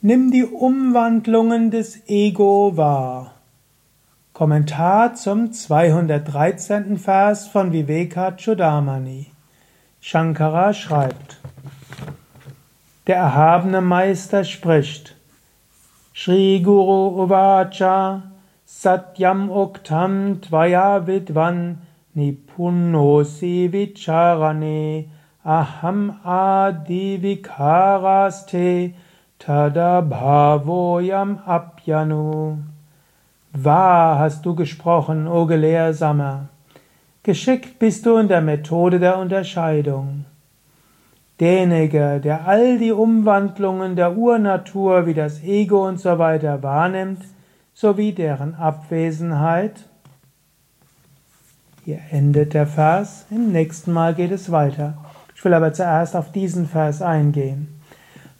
Nimm die Umwandlungen des Ego wahr. Kommentar zum 213. Vers von Vivekachudamani. Shankara schreibt, der erhabene Meister spricht, Shri Guru Uvacha Satyam Uktam Tvaya Vidvan Nipunosi Vicharane Aham Adi Vikaraste Tada Bhavoyam Apyanu. Wahr hast du gesprochen, o Gelehrsamer. Geschickt bist du in der Methode der Unterscheidung. Derjenige, der all die Umwandlungen der Urnatur wie das Ego und so weiter wahrnimmt, sowie deren Abwesenheit. Hier endet der Vers, im nächsten Mal geht es weiter. Ich will aber zuerst auf diesen Vers eingehen.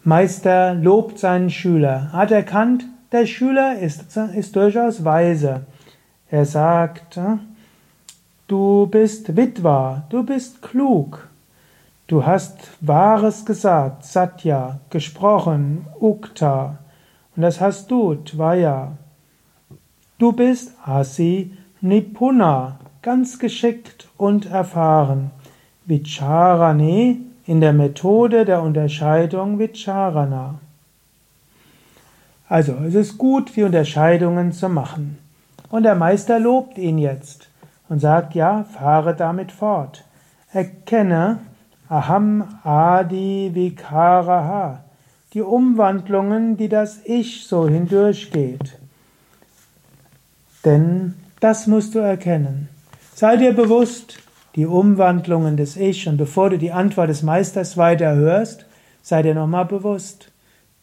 Meister lobt seinen Schüler, hat erkannt, der Schüler ist, ist durchaus weise. Er sagt, du bist Witwa, du bist klug, du hast Wahres gesagt, Satya, gesprochen, Ukta, und das hast du, Tvaya. Du bist Asi Nipuna, ganz geschickt und erfahren. Vicharane, in der Methode der Unterscheidung Vicharana. Also, es ist gut, die Unterscheidungen zu machen. Und der Meister lobt ihn jetzt und sagt, ja, fahre damit fort. Erkenne Aham Adi Vikaraha, die Umwandlungen, die das Ich so hindurchgeht. Denn das musst du erkennen. Sei dir bewusst, die Umwandlungen des Ich. Und bevor du die Antwort des Meisters weiter hörst, sei dir nochmal bewusst.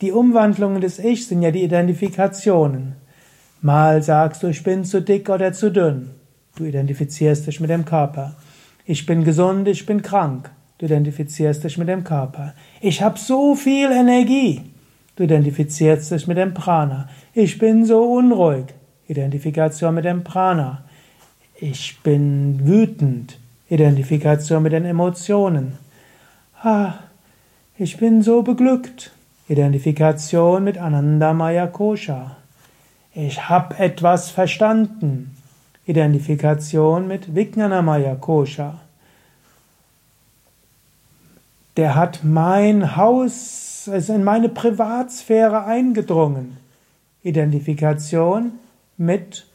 Die Umwandlungen des Ich sind ja die Identifikationen. Mal sagst du, ich bin zu dick oder zu dünn. Du identifizierst dich mit dem Körper. Ich bin gesund, ich bin krank. Du identifizierst dich mit dem Körper. Ich habe so viel Energie. Du identifizierst dich mit dem Prana. Ich bin so unruhig. Identifikation mit dem Prana. Ich bin wütend. Identifikation mit den Emotionen. Ah, ich bin so beglückt. Identifikation mit Anandamaya Kosha. Ich habe etwas verstanden. Identifikation mit Vijnanamaya Kosha. Der hat mein Haus, ist in meine Privatsphäre eingedrungen. Identifikation mit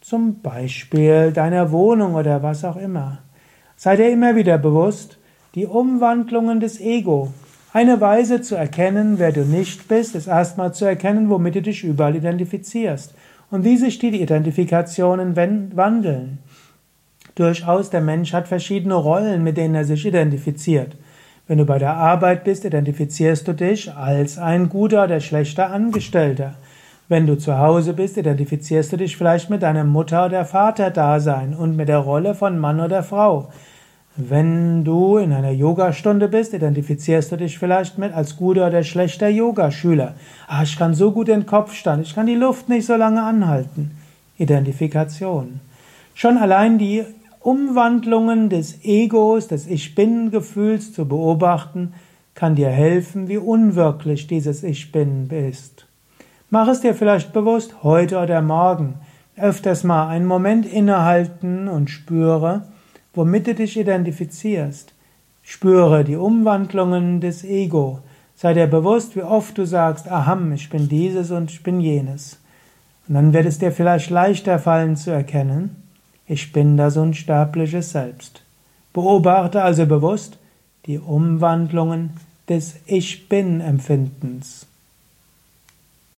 zum Beispiel deiner Wohnung oder was auch immer. Sei dir immer wieder bewusst, die Umwandlungen des Ego. Eine Weise zu erkennen, wer du nicht bist, ist erstmal zu erkennen, womit du dich überall identifizierst und wie sich die Identifikationen wandeln. Durchaus, der Mensch hat verschiedene Rollen, mit denen er sich identifiziert. Wenn du bei der Arbeit bist, identifizierst du dich als ein guter oder schlechter Angestellter. Wenn du zu Hause bist, identifizierst du dich vielleicht mit deinem Mutter- oder Vater-Dasein und mit der Rolle von Mann oder Frau. Wenn du in einer Yogastunde bist, identifizierst du dich vielleicht mit als guter oder schlechter Yogaschüler. Ah, ich kann so gut den Kopf stand, ich kann die Luft nicht so lange anhalten. Identifikation. Schon allein die Umwandlungen des Egos, des Ich Bin-Gefühls zu beobachten, kann dir helfen, wie unwirklich dieses Ich Bin ist. Mach es dir vielleicht bewusst, heute oder morgen, öfters mal einen Moment innehalten und spüre, womit du dich identifizierst. Spüre die Umwandlungen des Ego. Sei dir bewusst, wie oft du sagst, aham, ich bin dieses und ich bin jenes. Und dann wird es dir vielleicht leichter fallen zu erkennen, ich bin das unsterbliche Selbst. Beobachte also bewusst die Umwandlungen des Ich Bin-Empfindens.